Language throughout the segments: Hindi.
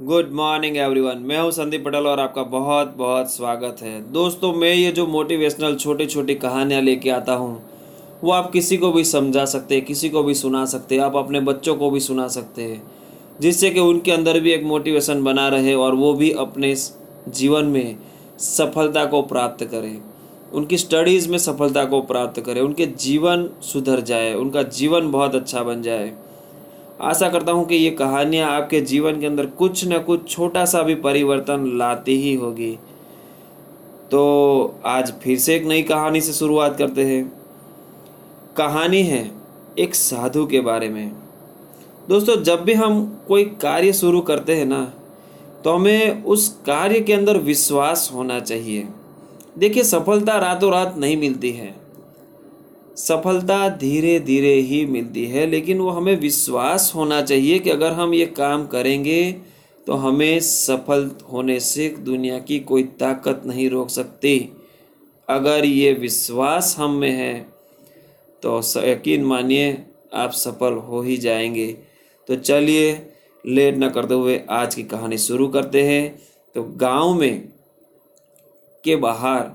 गुड मॉर्निंग एवरीवन मैं हूँ संदीप पटेल और आपका बहुत बहुत स्वागत है। दोस्तों, मैं ये जो मोटिवेशनल छोटी छोटी कहानियाँ लेके आता हूँ, वो आप किसी को भी समझा सकते हैं, किसी को भी सुना सकते हैं, आप अपने बच्चों को भी सुना सकते हैं, जिससे कि उनके अंदर भी एक मोटिवेशन बना रहे और वो भी अपने जीवन में सफलता को प्राप्त करें। उनकी स्टडीज़ में सफलता को प्राप्त करें, उनके जीवन सुधर जाए, उनका जीवन बहुत अच्छा बन जाए। आशा करता हूँ कि ये कहानियाँ आपके जीवन के अंदर कुछ न कुछ छोटा सा भी परिवर्तन लाती ही होगी। तो आज फिर से एक नई कहानी से शुरुआत करते हैं। कहानी है एक साधु के बारे में। दोस्तों, जब भी हम कोई कार्य शुरू करते हैं ना तो हमें उस कार्य के अंदर विश्वास होना चाहिए। देखिए, सफलता रातों रात नहीं मिलती है। सफलता धीरे धीरे ही मिलती है, लेकिन वो हमें विश्वास होना चाहिए कि अगर हम ये काम करेंगे तो हमें सफल होने से दुनिया की कोई ताकत नहीं रोक सकती। अगर ये विश्वास हम में है तो यकीन मानिए, आप सफल हो ही जाएँगे। तो चलिए, लेट न करते हुए आज की कहानी शुरू करते हैं। तो गाँव में के बाहर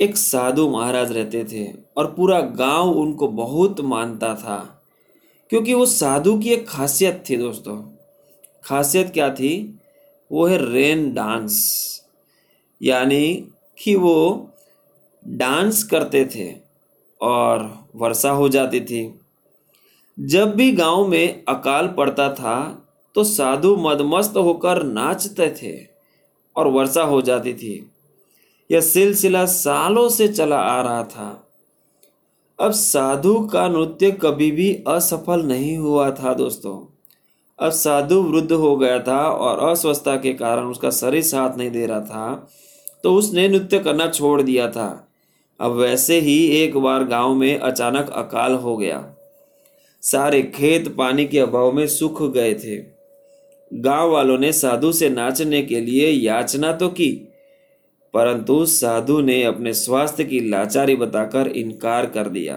एक साधु महाराज रहते थे और पूरा गाँव उनको बहुत मानता था, क्योंकि वो साधु की एक खासियत थी दोस्तों। खासियत क्या थी? वो है रेन डांस, यानी कि वो डांस करते थे और वर्षा हो जाती थी। जब भी गाँव में अकाल पड़ता था तो साधु मदमस्त होकर नाचते थे और वर्षा हो जाती थी। यह सिलसिला सालों से चला आ रहा था। अब साधु का नृत्य कभी भी असफल नहीं हुआ था दोस्तों। अब साधु वृद्ध हो गया था और अस्वस्थता के कारण उसका शरीर साथ नहीं दे रहा था तो उसने नृत्य करना छोड़ दिया था। अब वैसे ही एक बार गाँव में अचानक अकाल हो गया। सारे खेत पानी के अभाव में सूख गए थे। गाँव वालों ने साधु से नाचने के लिए याचना तो की परंतु साधु ने अपने स्वास्थ्य की लाचारी बताकर इनकार कर दिया।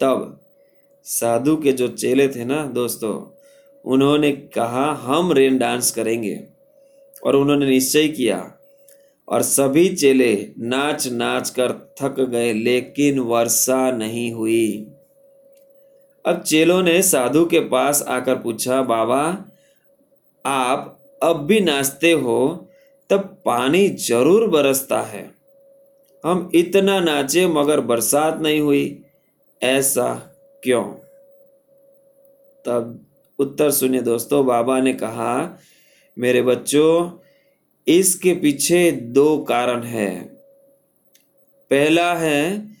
तब साधु के जो चेले थे ना दोस्तों, उन्होंने कहा, हम रेन डांस करेंगे। और उन्होंने निश्चय किया। और सभी चेले नाच नाच कर थक गए, लेकिन वर्षा नहीं हुई। अब चेलों ने साधु के पास आकर पूछा, बाबा, आप अब भी नाचते हो? तब पानी ज़रूर बरसता है। हम इतना नाचे मगर बरसात नहीं हुई, ऐसा क्यों? तब उत्तर सुनिए दोस्तों, बाबा ने कहा, मेरे बच्चों, इसके पीछे दो कारण है। पहला है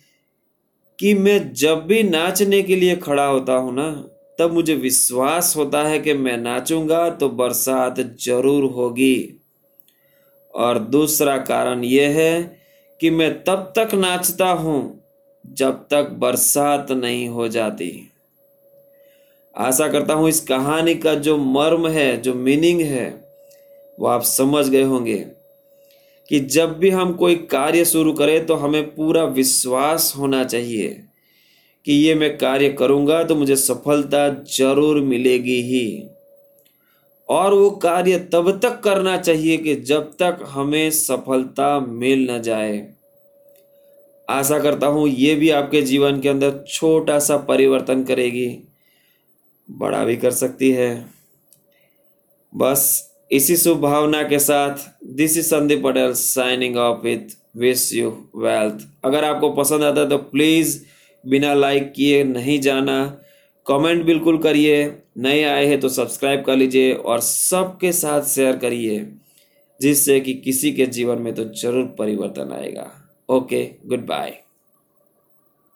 कि मैं जब भी नाचने के लिए खड़ा होता हूँ ना, तब मुझे विश्वास होता है कि मैं नाचूँगा तो बरसात ज़रूर होगी। और दूसरा कारण यह है कि मैं तब तक नाचता हूँ जब तक बरसात नहीं हो जाती। आशा करता हूँ इस कहानी का जो मर्म है, जो मीनिंग है, वो आप समझ गए होंगे कि जब भी हम कोई कार्य शुरू करें तो हमें पूरा विश्वास होना चाहिए कि ये मैं कार्य करूँगा तो मुझे सफलता ज़रूर मिलेगी ही। और वो कार्य तब तक करना चाहिए कि जब तक हमें सफलता मिल न जाए। आशा करता हूँ ये भी आपके जीवन के अंदर छोटा सा परिवर्तन करेगी। बड़ा भी कर सकती है। बस इसी शुभ भावना के साथ this is Sandeep Patel signing off with wish you wealth अगर आपको पसंद आता है तो प्लीज़ बिना लाइक किए नहीं जाना। कमेंट बिल्कुल करिए, नए आए हैं तो सब्सक्राइब कर लीजिए और सबके साथ शेयर करिए, जिससे कि किसी के जीवन में तो ज़रूर परिवर्तन आएगा। Okay good bye